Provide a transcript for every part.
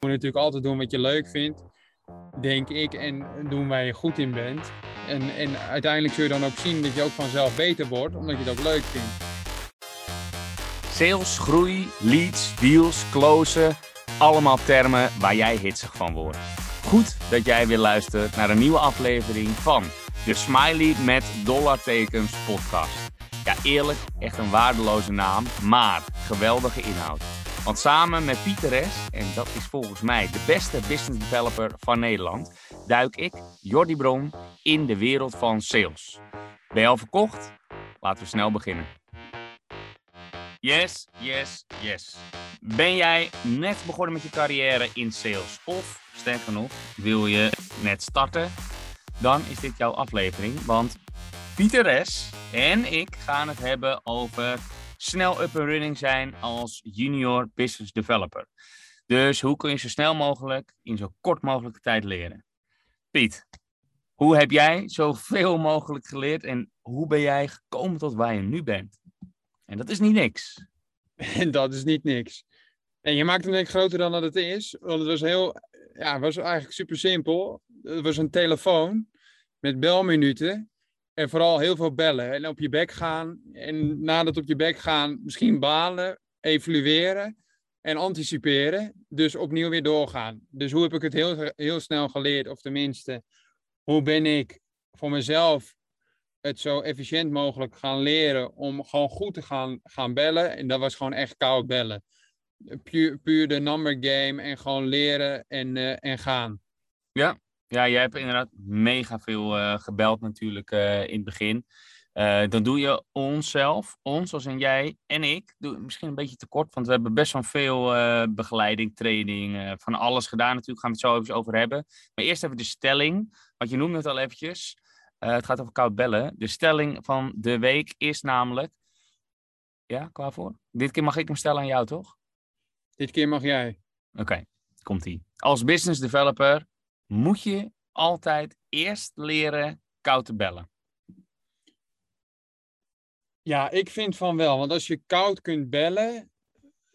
moet natuurlijk altijd doen wat je leuk vindt, denk ik, en doen waar je goed in bent. En, en uiteindelijk zul je dan ook zien dat je ook vanzelf beter wordt, omdat je het ook leuk vindt. Sales, groei, leads, deals, closen, allemaal termen waar jij hitsig van wordt. Goed dat jij weer luistert naar een nieuwe aflevering van de Smiley met dollartekens podcast. Ja, eerlijk, echt een waardeloze naam, maar geweldige inhoud. Want samen met Pieter S., en dat is volgens mij de beste business developer van Nederland, duik ik, Jordi Bron, in de wereld van sales. Ben je al verkocht? Laten we snel beginnen. Yes, yes, yes. Ben jij net begonnen met je carrière in sales? Of, sterker nog, wil je net starten? Dan is dit jouw aflevering, want Pieter S. en ik gaan het hebben over snel up and running zijn als junior business developer. Dus hoe kun je zo snel mogelijk in zo kort mogelijke tijd leren? Piet, hoe heb jij zoveel mogelijk geleerd en hoe ben jij gekomen tot waar je nu bent? En dat is niet niks. En dat is niet niks. En je maakt hem denk ik groter dan dat het is. Want het was heel, ja, het was eigenlijk super simpel. Het was een telefoon met belminuten. En vooral heel veel bellen. En op je bek gaan. En nadat op je bek gaan, misschien balen, evalueren en anticiperen. Dus opnieuw weer doorgaan. Dus hoe heb ik het heel, heel snel geleerd? Of tenminste, hoe ben ik voor mezelf het zo efficiënt mogelijk gaan leren om gewoon goed te gaan, gaan bellen. En dat was gewoon echt koud bellen. Puur, puur de number game en gewoon leren en, uh, en gaan. Ja, ja, jij hebt inderdaad mega veel uh, gebeld natuurlijk uh, in het begin. Uh, dan doe je onszelf, ons als in jij en ik, doe misschien een beetje tekort, want we hebben best wel veel begeleiding, training, van alles gedaan natuurlijk, gaan we het zo even over hebben. Maar eerst even de stelling, want je noemde het al eventjes. het gaat over koud bellen. De stelling van de week is namelijk, ja, klaar voor? Dit keer mag ik hem stellen aan jou, toch? Dit keer mag jij. Oké, okay, komt-ie. Als business developer moet je altijd eerst leren koud te bellen? Ja, ik vind van wel. Want als je koud kunt bellen,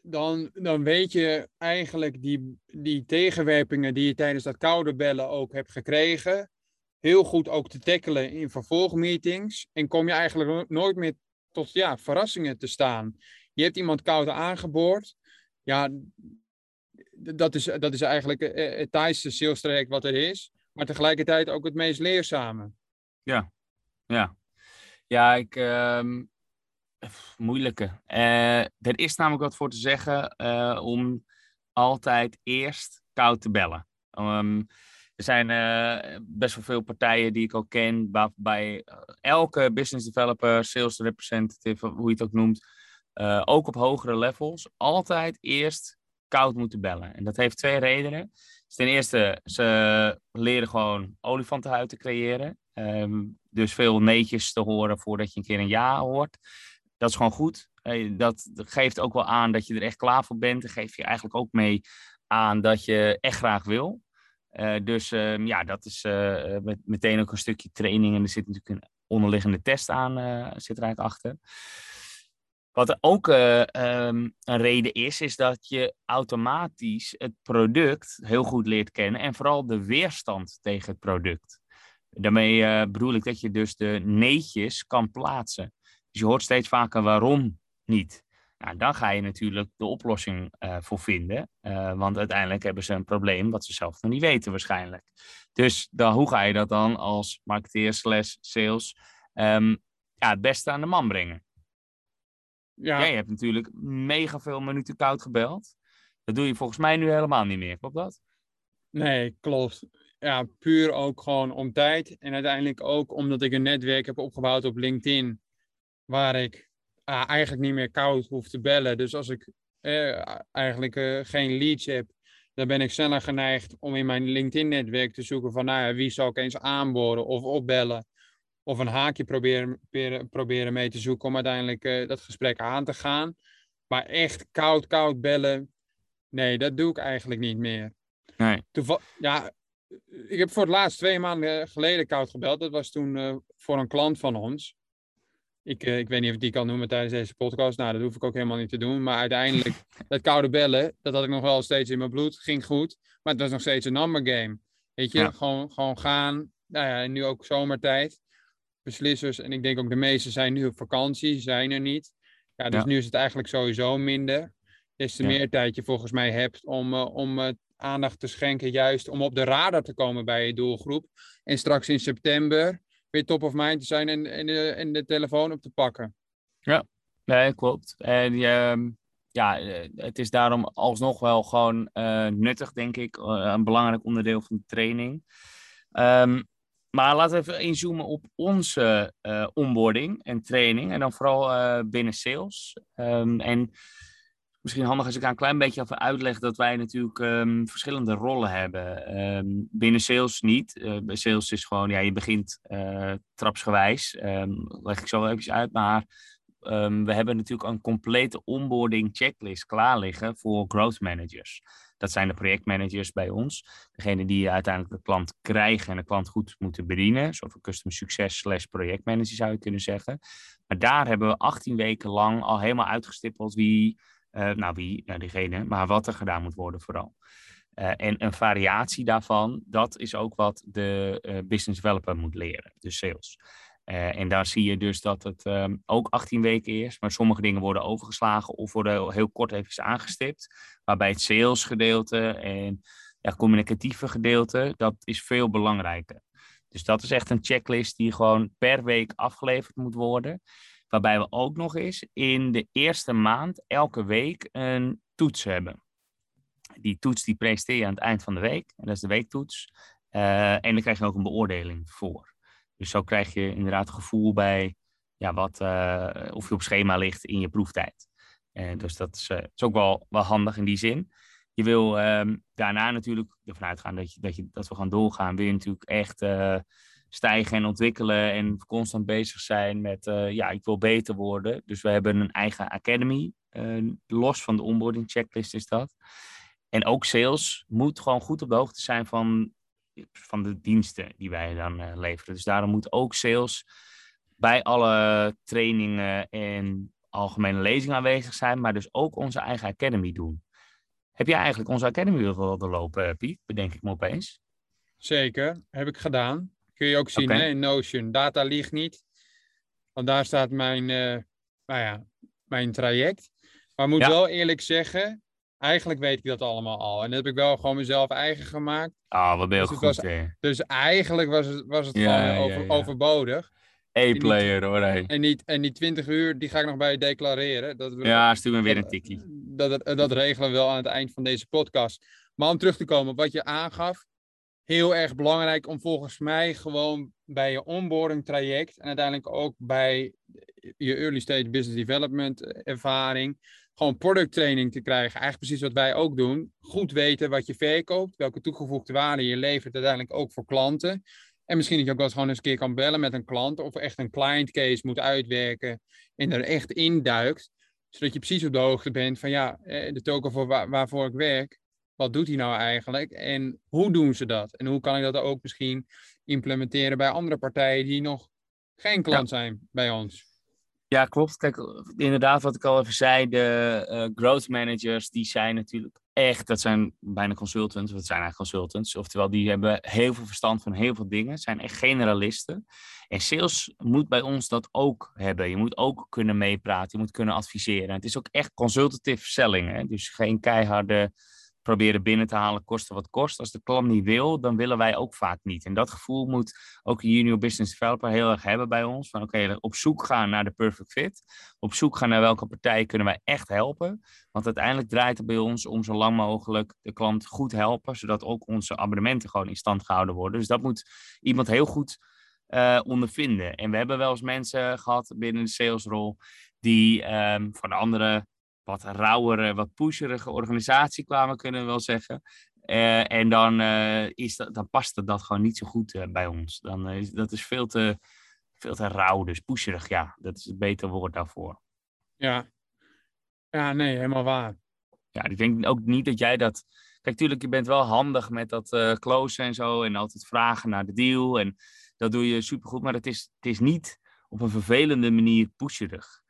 dan, dan weet je eigenlijk die, die tegenwerpingen die je tijdens dat koude bellen ook hebt gekregen, heel goed ook te tackelen in vervolgmeetings. En kom je eigenlijk nooit meer tot ja, verrassingen te staan. Je hebt iemand koud aangeboord. Ja, dat is, dat is eigenlijk eh, het taaiste sales traject wat er is. Maar tegelijkertijd ook het meest leerzame. Ja, ja. Ja, ik... Uh, moeilijke. Uh, er is namelijk wat voor te zeggen om altijd eerst koud te bellen. Um, er zijn best wel veel partijen die ik ook ken, waarbij elke business developer, sales representative, hoe je het ook noemt, ook op hogere levels, altijd eerst koud moeten bellen. En dat heeft twee redenen. Dus ten eerste, ze leren gewoon olifantenhuid te creëren. Um, dus veel neetjes te horen voordat je een keer een ja hoort. Dat is gewoon goed. Dat geeft ook wel aan dat je er echt klaar voor bent. Dat geeft je eigenlijk ook mee aan dat je echt graag wil. Uh, dus uh, ja, dat is uh, met, meteen ook een stukje training. En er zit natuurlijk een onderliggende test aan, zit er eigenlijk achter. Wat ook uh, um, een reden is, is dat je automatisch het product heel goed leert kennen en vooral de weerstand tegen het product. Daarmee uh, bedoel ik dat je dus de neetjes kan plaatsen. Dus je hoort steeds vaker waarom niet. Nou, dan ga je natuurlijk de oplossing uh, voor vinden. want uiteindelijk hebben ze een probleem wat ze zelf nog niet weten waarschijnlijk. Dus dan, hoe ga je dat dan als marketeer slash sales um, ja, het beste aan de man brengen? Ja. Jij hebt natuurlijk mega veel minuten koud gebeld. Dat doe je volgens mij nu helemaal niet meer, klopt dat? Nee, klopt. Ja, puur ook gewoon om tijd. En uiteindelijk ook omdat ik een netwerk heb opgebouwd op LinkedIn. Waar ik ah, eigenlijk niet meer koud hoef te bellen. Dus als ik eh, eigenlijk uh, geen leads heb, dan ben ik sneller geneigd om in mijn LinkedIn-netwerk te zoeken van, nou ja, wie zal ik eens aanboren of opbellen of een haakje proberen, proberen, proberen mee te zoeken om uiteindelijk uh, dat gesprek aan te gaan. Maar echt koud, koud bellen, nee, dat doe ik eigenlijk niet meer. Nee. Toeval ja, ik heb voor het laatst twee maanden geleden koud gebeld. Dat was toen uh, voor een klant van ons. Ik, eh, ik weet niet of ik die kan noemen tijdens deze podcast. Nou, dat hoef ik ook helemaal niet te doen. Maar uiteindelijk, het koude bellen, dat had ik nog wel steeds in mijn bloed. Ging goed. Maar het was nog steeds een number game. Weet je, gewoon, gewoon gaan. Nou ja, en nu ook zomertijd. Beslissers, en ik denk ook de meeste zijn nu op vakantie, zijn er niet. Ja, dus nu is het eigenlijk sowieso minder. Des te meer tijd je volgens mij hebt om, uh, om uh, aandacht te schenken, juist om op de radar te komen bij je doelgroep. En straks in september weer top of mind te zijn en, en, de, en de telefoon op te pakken. Ja, nee, klopt. En uh, ja, eh, het is daarom alsnog wel gewoon uh, nuttig, denk ik. een belangrijk onderdeel van de training. Um, maar laten we even inzoomen op onze uh, onboarding en training. En dan vooral binnen sales. Um, en misschien handig als ik daar een klein beetje even uitleg dat wij natuurlijk um, verschillende rollen hebben. Um, binnen sales niet. Uh, sales is gewoon, ja, je begint trapsgewijs. Leg ik zo even uit. Maar we hebben natuurlijk een complete onboarding checklist klaar liggen voor growth managers. Dat zijn de projectmanagers bij ons. Degene die uiteindelijk de klant krijgen en de klant goed moeten bedienen. Een van custom succes slash projectmanager zou je kunnen zeggen. Maar daar hebben we 18 weken lang al helemaal uitgestippeld wie uh, nou, wie, nou, diegene, maar wat er gedaan moet worden vooral. Uh, en een variatie daarvan, dat is ook wat de uh, business developer moet leren, dus sales. En daar zie je dus dat het um, ook 18 weken is, maar sommige dingen worden overgeslagen of worden heel kort even aangestipt. Waarbij het salesgedeelte en ja, communicatieve gedeelte, dat is veel belangrijker. Dus dat is echt een checklist die gewoon per week afgeleverd moet worden. Waarbij we ook nog eens in de eerste maand elke week een toets hebben. Die toets die presenteer je aan het eind van de week. En dat is de weektoets. Uh, en dan krijg je ook een beoordeling voor. Dus zo krijg je inderdaad gevoel bij ja, wat, uh, of je op schema ligt in je proeftijd. Uh, dus dat is, is, ook wel, wel handig in die zin. Je wil um, daarna natuurlijk ervan uitgaan dat, je, dat, je, dat we gaan doorgaan. Wil je natuurlijk echt stijgen en ontwikkelen en constant bezig zijn met, ja, ik wil beter worden. Dus we hebben een eigen academy, los van de onboarding checklist is dat. En ook sales moet gewoon goed op de hoogte zijn van, van de diensten die wij dan uh, leveren. Dus daarom moet ook sales bij alle trainingen en algemene lezingen aanwezig zijn, maar dus ook onze eigen academy doen. Heb jij eigenlijk onze academy wel doorlopen, Piet? Bedenk ik me opeens. Zeker, heb ik gedaan. Kun je ook zien okay. hè, in Notion. Data ligt niet. Want daar staat mijn, uh, nou ja, mijn traject. Maar ik moet ja. wel eerlijk zeggen, eigenlijk weet ik dat allemaal al. En dat heb ik wel gewoon mezelf eigen gemaakt. Ah, oh, wat ben je dus goed, was? Dus eigenlijk was het, was het ja, gewoon over, overbodig. A-player hoor, hey. En niet, en die 20 uur, die ga ik nog bij je declareren. Dat we, ja, stuur me weer een tikkie. Dat, dat, dat regelen we wel aan het eind van deze podcast. Maar om terug te komen op wat je aangaf heel erg belangrijk om volgens mij gewoon bij je onboarding traject en uiteindelijk ook bij je early stage business development ervaring gewoon product training te krijgen. Eigenlijk precies wat wij ook doen. Goed weten wat je verkoopt, welke toegevoegde waarde je levert uiteindelijk ook voor klanten. En misschien dat je ook wel eens gewoon eens een keer kan bellen met een klant of echt een client case moet uitwerken en er echt induikt. Zodat je precies op de hoogte bent van ja, eh, de token voor waar, waarvoor ik werk, wat doet hij nou eigenlijk en hoe doen ze dat? En hoe kan ik dat ook misschien implementeren bij andere partijen die nog geen klant ja. zijn bij ons? Ja, klopt. Kijk, inderdaad, wat ik al even zei, de uh, growth managers, die zijn natuurlijk echt, dat zijn bijna consultants, dat zijn eigenlijk consultants. Oftewel, die hebben heel veel verstand van heel veel dingen, zijn echt generalisten. En sales moet bij ons dat ook hebben. Je moet ook kunnen meepraten, je moet kunnen adviseren. Het is ook echt consultative selling, hè? dus geen keiharde proberen binnen te halen, kosten wat kost. Als de klant niet wil, dan willen wij ook vaak niet. En dat gevoel moet ook een junior business developer heel erg hebben bij ons. Van oké, op zoek gaan naar de perfect fit. Op zoek gaan naar welke partij kunnen wij echt helpen. Want uiteindelijk draait het bij ons om zo lang mogelijk de klant goed helpen. Zodat ook onze abonnementen gewoon in stand gehouden worden. Dus dat moet iemand heel goed uh, ondervinden. En we hebben wel eens mensen gehad binnen de salesrol die um, van de andere wat rauwere, wat pusherige organisatie kwamen, kunnen we wel zeggen. Uh, en dan, uh, is dat, dan paste dat gewoon niet zo goed uh, bij ons. Dan is dat is veel te, veel te rauw, dus pusherig, ja. Dat is het beter woord daarvoor. Ja. Ja, nee, helemaal waar. Ja, ik denk ook niet dat jij dat... Kijk, tuurlijk, je bent wel handig met dat closen en zo. En altijd vragen naar de deal. En dat doe je supergoed. Maar het is, het is niet op een vervelende manier pusherig.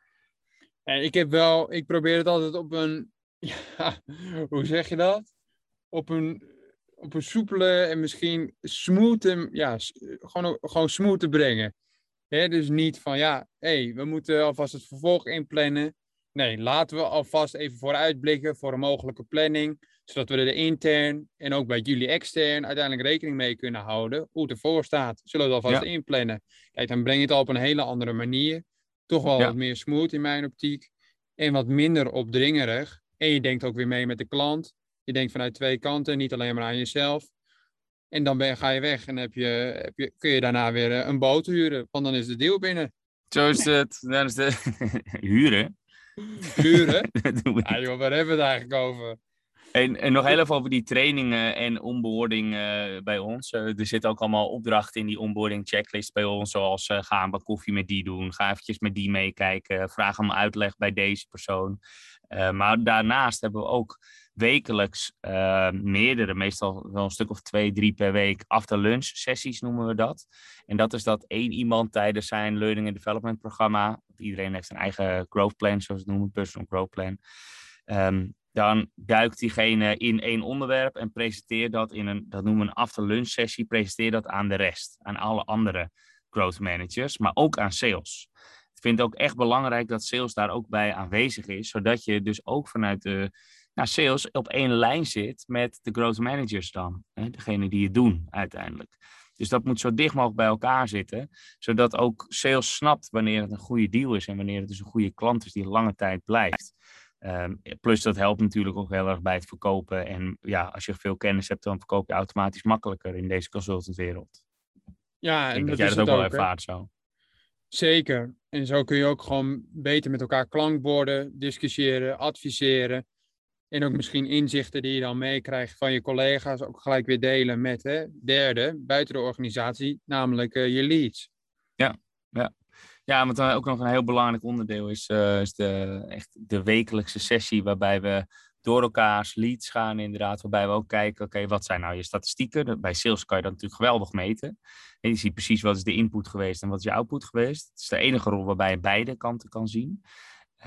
En ik heb wel, ik probeer het altijd op een, ja, hoe zeg je dat? Op een, op een soepele en misschien smooth, ja, gewoon, gewoon smooth te brengen. Dus niet van, ja, hé, hey, we moeten alvast het vervolg inplannen. Nee, laten we alvast even vooruitblikken voor een mogelijke planning. Zodat we er intern en ook bij jullie extern uiteindelijk rekening mee kunnen houden. Hoe het ervoor staat. Zullen we het alvast inplannen. Kijk, dan breng je het al op een hele andere manier. Toch wel wat meer smooth in mijn optiek. En wat minder opdringerig. En je denkt ook weer mee met de klant. Je denkt vanuit twee kanten, niet alleen maar aan jezelf. En dan ben, ga je weg en heb je, heb je, kun je daarna weer eh, een boot huren. Want dan is de deal binnen. Zo is het. Dan is de... huren? Huren? ja, joh, waar hebben we het eigenlijk over? En, en, nog heel even over die trainingen en onboarding uh, bij ons. Uh, er zitten ook allemaal opdrachten in die onboarding checklist bij ons. Zoals uh, ga een bak koffie met die doen. Ga eventjes met die meekijken. Vraag om uitleg bij deze persoon. maar daarnaast hebben we ook wekelijks meerdere, meestal wel een stuk of twee, drie per week, after lunch sessies noemen we dat. En dat is dat één iemand tijdens zijn Learning and Development programma. Iedereen heeft een eigen growth plan, zoals we het noemen, personal growth plan. Um, dan duikt diegene in één onderwerp en presenteert dat in een, dat noemen we een after lunch sessie, presenteer dat aan de rest, aan alle andere growth managers, maar ook aan sales. Ik vind het ook echt belangrijk dat sales daar ook bij aanwezig is, zodat je dus ook vanuit de nou, sales op één lijn zit met de growth managers dan, hè, degene die het doen uiteindelijk. Dus dat moet zo dicht mogelijk bij elkaar zitten, zodat ook sales snapt wanneer het een goede deal is en wanneer het dus een goede klant is die lange tijd blijft. Um, plus dat helpt natuurlijk ook heel erg bij het verkopen. En ja, als je veel kennis hebt, dan verkoop je automatisch makkelijker in deze consultantwereld. Ja, en dat, jij dat ook wel ervaart zo. Zeker. En zo kun je ook gewoon beter met elkaar klankborden, discussiëren, adviseren. En ook misschien inzichten die je dan meekrijgt van je collega's ook gelijk weer delen met hè, derde buiten de organisatie, namelijk uh, je leads. Ja, ja. Ja, wat dan ook nog een heel belangrijk onderdeel is, uh, is de, echt de wekelijkse sessie waarbij we door elkaars leads gaan inderdaad, waarbij we ook kijken, oké, wat zijn nou je statistieken? Bij sales kan je dat natuurlijk geweldig meten. En je ziet precies wat is de input geweest en wat is je output geweest. Het is de enige rol waarbij je beide kanten kan zien.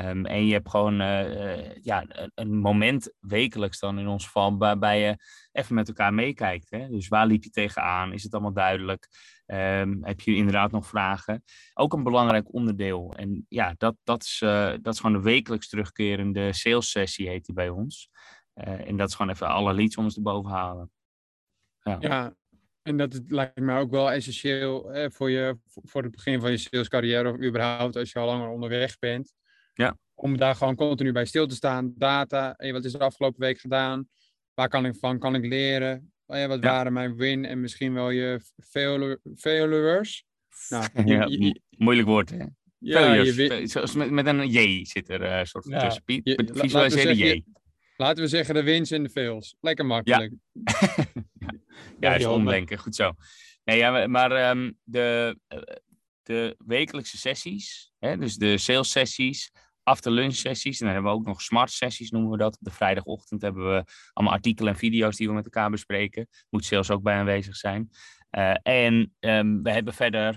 Um, en je hebt gewoon uh, ja, een moment wekelijks dan in ons geval waarbij je even met elkaar meekijkt. Hè? Dus waar liep je tegenaan? Is het allemaal duidelijk? Um, heb je inderdaad nog vragen? Ook een belangrijk onderdeel. En ja, dat, dat, is, uh, dat is gewoon de wekelijks terugkerende sales sessie heet die bij ons. En dat is gewoon even alle leads om ons te boven halen. Ja. En dat lijkt me ook wel essentieel voor, je, voor het begin van je salescarrière of überhaupt als je al langer onderweg bent. Ja. Om daar gewoon continu bij stil te staan. Data, hey, wat is er afgelopen week gedaan? Waar kan ik van kan ik leren? Ja, wat waren mijn win en misschien wel je failures? Nou, ja, moeilijk woord, hè? Ja, je, met, met een J zit er een uh, soort ja, tussen. Je, visualiseer J. Laten we zeggen de wins en de fails. Lekker makkelijk. Ja, ja is omdenken. Goed zo. Nee, ja, maar um, de, uh, de wekelijkse sessies, hè, dus de sales sessies, after lunch sessies. En dan hebben we ook nog smart sessies, noemen we dat. Op de vrijdagochtend hebben we allemaal artikelen en video's die we met elkaar bespreken. Moet sales ook bij aanwezig zijn. Uh, en um, we hebben verder,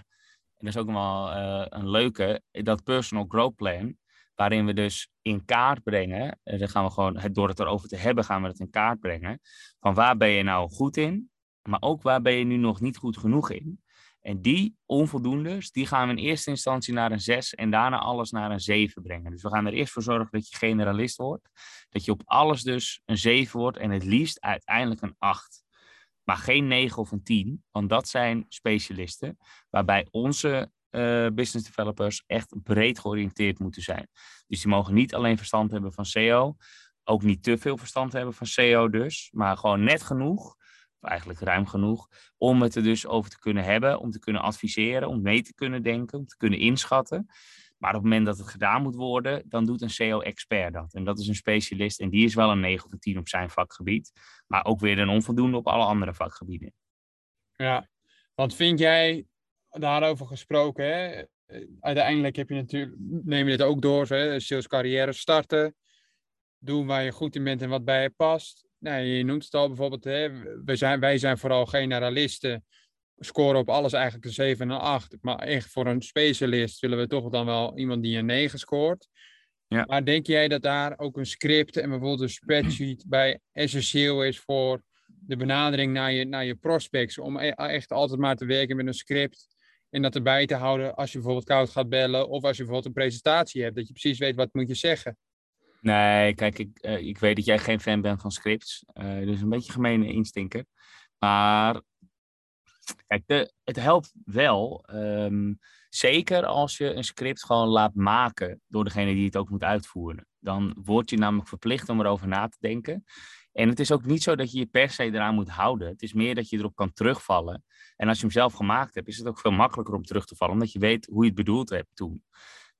en dat is ook nog wel uh, een leuke, dat personal growth plan. Waarin we dus in kaart brengen, en dan gaan we gewoon, door het erover te hebben, gaan we het in kaart brengen. Van waar ben je nou goed in, maar ook waar ben je nu nog niet goed genoeg in. En die onvoldoendes, die gaan we in eerste instantie naar een 6 en daarna alles naar een 7 brengen. Dus we gaan er eerst voor zorgen dat je generalist wordt. Dat je op alles dus een 7 wordt en het liefst uiteindelijk een 8. Maar geen 9 of een 10, want dat zijn specialisten. Waarbij onze uh, business developers echt breed georiënteerd moeten zijn. Dus die mogen niet alleen verstand hebben van SEO, ook niet te veel verstand hebben van SEO dus, maar gewoon net genoeg eigenlijk ruim genoeg, om het er dus over te kunnen hebben, om te kunnen adviseren, om mee te kunnen denken, om te kunnen inschatten. Maar op het moment dat het gedaan moet worden, dan doet een SEO-expert dat. En dat is een specialist en die is wel een 9 of een 10 op zijn vakgebied, maar ook weer een onvoldoende op alle andere vakgebieden. Ja, want vind jij daarover gesproken, hè? uiteindelijk heb je natuurlijk, neem je dit ook door, hè? sales carrière starten, doen waar je goed in bent en wat bij je past. Nee, je noemt het al bijvoorbeeld, hè, wij, zijn, wij zijn vooral generalisten. scoren op alles eigenlijk een 7 en een 8. Maar echt voor een specialist willen we toch dan wel iemand die een 9 scoort. Ja. Maar denk jij dat daar ook een script en bijvoorbeeld een spreadsheet bij essentieel is voor de benadering naar je, naar je prospects? Om e- echt altijd maar te werken met een script en dat erbij te houden als je bijvoorbeeld koud gaat bellen of als je bijvoorbeeld een presentatie hebt, dat je precies weet wat moet je zeggen. Nee, kijk, ik, eh, ik weet dat jij geen fan bent van scripts. eh, dus een beetje gemene instinker. Maar kijk, de, het helpt wel. ehm, zeker als je een script gewoon laat maken door degene die het ook moet uitvoeren. Dan word je namelijk verplicht om erover na te denken. En het is ook niet zo dat je je per se eraan moet houden. Het is meer dat je erop kan terugvallen. En als je hem zelf gemaakt hebt, is het ook veel makkelijker om terug te vallen. Omdat je weet hoe je het bedoeld hebt toen.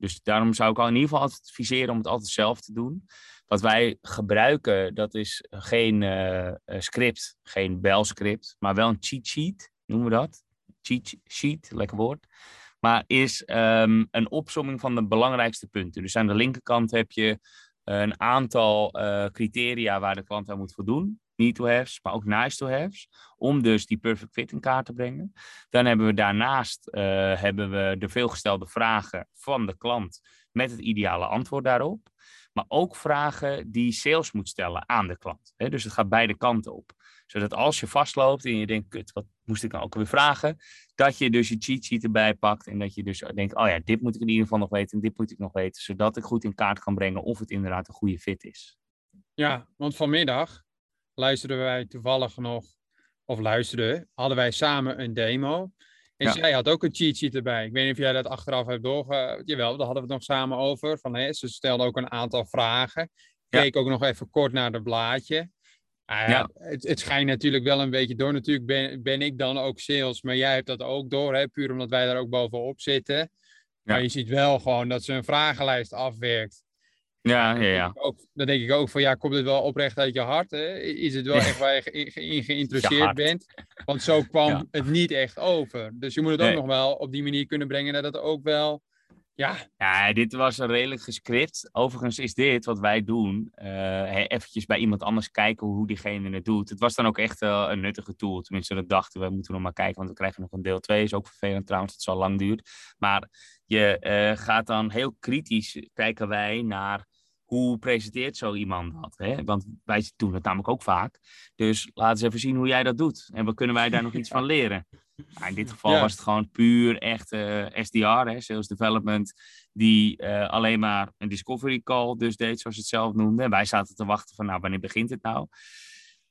Dus daarom zou ik al in ieder geval adviseren om het altijd zelf te doen. Wat wij gebruiken, dat is geen eh, eh, script, geen belscript, maar wel een cheat sheet, noemen we dat. Cheat sheet, lekker woord. Maar is ehm, een opsomming van de belangrijkste punten. Dus aan de linkerkant heb je een aantal eh, criteria waar de klant aan moet voldoen. Need to haves, maar ook nice to haves. Om dus die perfect fit in kaart te brengen. Dan hebben we daarnaast eh, hebben we de veelgestelde vragen van de klant met het ideale antwoord daarop. Maar ook vragen die sales moet stellen aan de klant. Dus het gaat beide kanten op. Zodat als je vastloopt en je denkt, kut, wat moest ik nou ook weer vragen? Dat je dus je cheat sheet erbij pakt en dat je dus denkt, oh ja, dit moet ik in ieder geval nog weten en dit moet ik nog weten. Zodat ik goed in kaart kan brengen of het inderdaad een goede fit is. Ja, want vanmiddag luisterden wij toevallig nog, of luisterden, hadden wij samen een demo. En Ja. zij had ook een cheat sheet erbij. Ik weet niet of jij dat achteraf hebt doorge... Jawel, daar hadden we het nog samen over. Van, hè, ze stelde ook een aantal vragen. Ja. Keek ook nog even kort naar het blaadje. Ah ja, Ja. het, het schijnt natuurlijk wel een beetje door. Natuurlijk ben, ben ik dan ook sales, maar jij hebt dat ook door, hè, puur omdat wij daar ook bovenop zitten. Maar je ziet wel gewoon dat ze een vragenlijst afwerkt. Ja, ja, Dan ja. denk ik ook- Dan denk ik ook van ja, komt het wel oprecht uit je hart? Hè? Is het wel echt waar je ge- ge- in geïnteresseerd bent? Want zo kwam Ja. het niet echt over. Dus je moet het Nee. ook nog wel op die manier kunnen brengen dat het ook wel. Ja, Ja, dit was een redelijk gescript. Overigens is dit wat wij doen, hè, eventjes bij iemand anders kijken hoe diegene het doet. Het was dan ook echt wel een nuttige tool. Tenminste, dat dachten we. Moeten nog maar kijken, want we krijgen nog een deel 2. Is ook vervelend trouwens, het zo lang duurt. Maar je eh, gaat dan heel kritisch, kijken wij naar hoe presenteert zo iemand dat. Hè? Want wij doen het namelijk ook vaak. Dus laten eens even zien hoe jij dat doet. En wat kunnen wij daar nog iets van leren? Nou, in dit geval Ja. was het gewoon puur echt eh, SDR, hè, Sales Development, die eh, alleen maar een discovery call dus deed, zoals ze het zelf noemden. En wij zaten te wachten van, nou, wanneer begint het nou?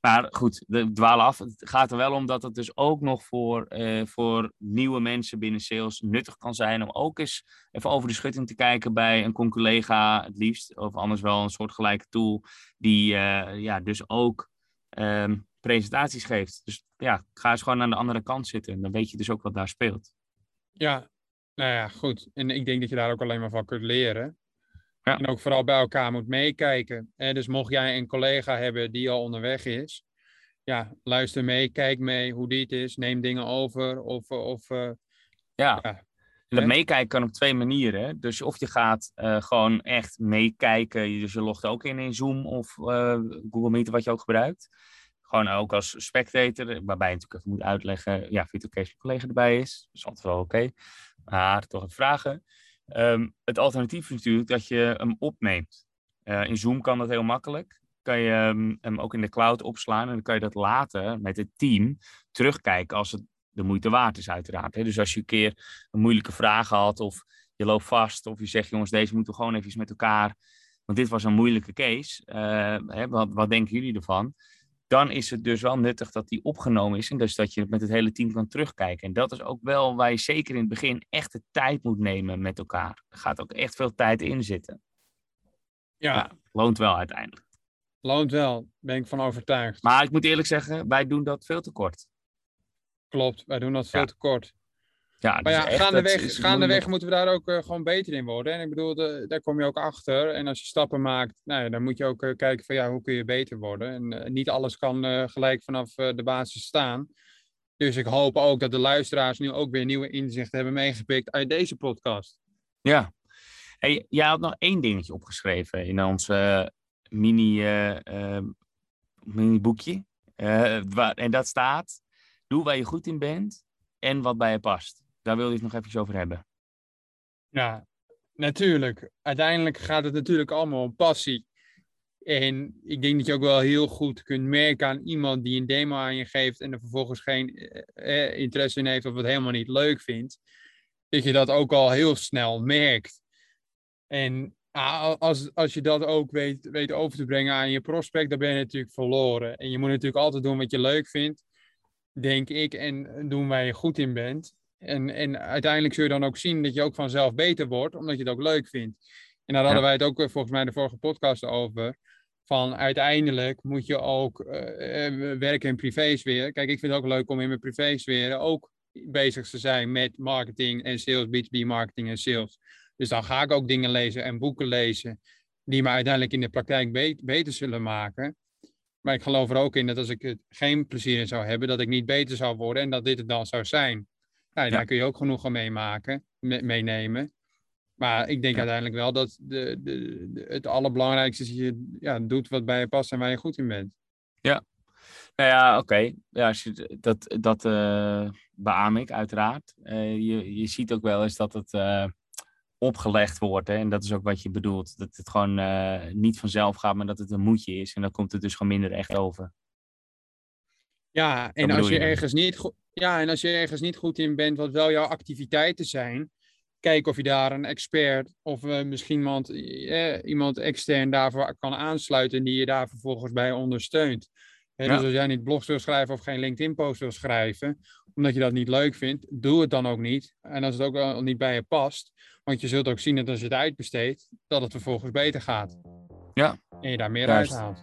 Maar goed, we dwalen af. Het gaat er wel om dat het dus ook nog voor, eh, voor nieuwe mensen binnen sales nuttig kan zijn. Om ook eens even over de schutting te kijken bij een conculega, het liefst. Of anders wel een soortgelijke tool. Die eh, ja, dus ook ehm, presentaties geeft. Dus ja, ga eens gewoon aan de andere kant zitten. En dan weet je dus ook wat daar speelt. ja, nou ja, goed. En ik denk dat je daar ook alleen maar van kunt leren. Ja. En ook vooral bij elkaar moet meekijken. Hè? Dus mocht jij een collega hebben die al onderweg is, ja, luister mee, kijk mee hoe die het is, neem dingen over. Of, of eh, Ja. Ja. En dat meekijken kan op twee manieren. Dus of je gaat eh, gewoon echt meekijken. je- Dus je logt ook in in Zoom of eh, Google Meet, wat je ook gebruikt. Gewoon ook als spectator, waarbij je natuurlijk even moet uitleggen. Ja, vind je het oké als je collega erbij is? Dat is altijd wel oké. Maar toch even vragen. Ehm, het alternatief is natuurlijk dat je hem opneemt. Eh, in Zoom kan dat heel makkelijk. Kan je hem, hem ook in de cloud opslaan en dan kan je dat later met het team terugkijken als het de moeite waard is, uiteraard. Hè. Dus als je een keer een moeilijke vraag had of je loopt vast of je zegt, jongens, deze moeten we gewoon even met elkaar, want dit was een moeilijke case. eh, hè, wat, wat denken jullie ervan? Dan is het dus wel nuttig dat die opgenomen is en dus dat je met het hele team kan terugkijken. En dat is ook wel waar je zeker in het begin echt de tijd moet nemen met elkaar. Er gaat ook echt veel tijd in zitten. ja, Ja, loont wel uiteindelijk. loont wel, ben ik van overtuigd. Maar ik moet eerlijk zeggen, wij doen dat veel te kort. Klopt, wij doen dat veel Ja. te kort. Ja, Maar dus ja, echt, gaandeweg, is gaandeweg moeilijk. moeten we daar ook eh, gewoon beter in worden. En ik bedoel, de- daar kom je ook achter. En als je stappen maakt, nou ja, dan moet je ook eh, kijken van ja, hoe kun je beter worden. En eh, niet alles kan gelijk vanaf de basis staan. Dus ik hoop ook dat de luisteraars nu ook weer nieuwe inzichten hebben meegepikt uit deze podcast. Ja. Hey, jij had nog één dingetje opgeschreven in ons mini, eh, eh, mini boekje. Waar, en dat staat, doe waar je goed in bent en wat bij je past. Daar wil je het nog even over hebben. Ja, natuurlijk. Uiteindelijk gaat het natuurlijk allemaal om passie. En ik denk dat je ook wel heel goed kunt merken aan iemand die een demo aan je geeft en er vervolgens geen eh, eh interesse in heeft of het helemaal niet leuk vindt. Dat je dat ook al heel snel merkt. En als, als je dat ook weet, weet over te brengen aan je prospect, dan ben je natuurlijk verloren. En je moet natuurlijk altijd doen wat je leuk vindt, denk ik, en doen waar je goed in bent. En, en uiteindelijk zul je dan ook zien dat je ook vanzelf beter wordt, omdat je het ook leuk vindt. En daar hadden wij het ook eh, volgens mij de vorige podcast over. Van uiteindelijk moet je ook uh, werken in privésfeer. Kijk, ik vind het ook leuk om in mijn privésfeer ook bezig te zijn met marketing en sales, B2B marketing en sales. Dus dan ga ik ook dingen lezen en boeken lezen die me uiteindelijk in de praktijk beter zullen maken. Maar ik geloof er ook in dat als ik het geen plezier in zou hebben, dat ik niet beter zou worden en dat dit het dan zou zijn. Nou, daar kun je ook genoeg aan meemaken, meenemen. Maar ik denk uiteindelijk wel dat de, de, het allerbelangrijkste is dat je ja, doet wat bij je past en waar je goed in bent. Ja, nou ja, oké. Ja, als je, dat dat uh, beaam ik uiteraard. Uh, je, je ziet ook wel eens dat het uh, opgelegd wordt. Hè? En dat is ook wat je bedoelt. Dat het gewoon niet vanzelf gaat, maar dat het een moedje is. En dan komt het dus gewoon minder echt over. Ja, en als je, je ergens niet goed, ja, en als je ergens niet goed in bent, wat wel jouw activiteiten zijn, kijk of je daar een expert of uh, misschien iemand, eh, iemand extern daarvoor kan aansluiten en die je daar vervolgens bij ondersteunt. Dus als jij niet blogs wil schrijven of geen LinkedIn-post wil schrijven, omdat je dat niet leuk vindt, doe het dan ook niet. En als het ook al niet bij je past, want je zult ook zien dat als je het uitbesteedt, dat het vervolgens beter gaat. Ja. En je daar meer uit haalt.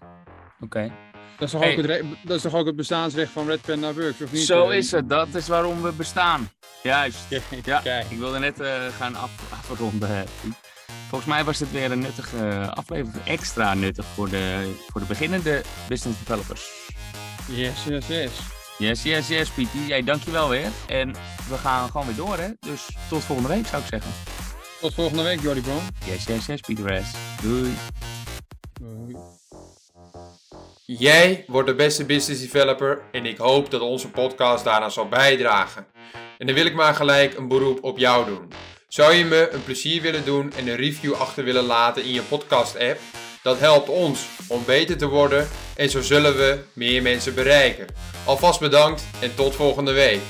Oké. Dat is, toch ook het dat is toch ook het bestaansrecht van Red Panda Works, of niet? Zo is het. Dat is waarom we bestaan. Juist. Ja, ik wilde net uh, gaan af, afronden. Volgens mij was dit weer een nuttige aflevering. Extra nuttig voor de, voor de beginnende business developers. Yes, yes, yes. Yes, yes, yes, Pieter. Jij, dankjewel weer. En we gaan gewoon weer door, hè. Dus tot volgende week, zou ik zeggen. Tot volgende week, Jordi Bron. Yes, yes, yes, Pieter S. Doei. Doei. Jij wordt de beste business developer en ik hoop dat onze podcast daaraan zal bijdragen. En dan wil ik maar gelijk een beroep op jou doen. Zou je me een plezier willen doen en een review achter willen laten in je podcast app? Dat helpt ons om beter te worden en zo zullen we meer mensen bereiken. Alvast bedankt en tot volgende week.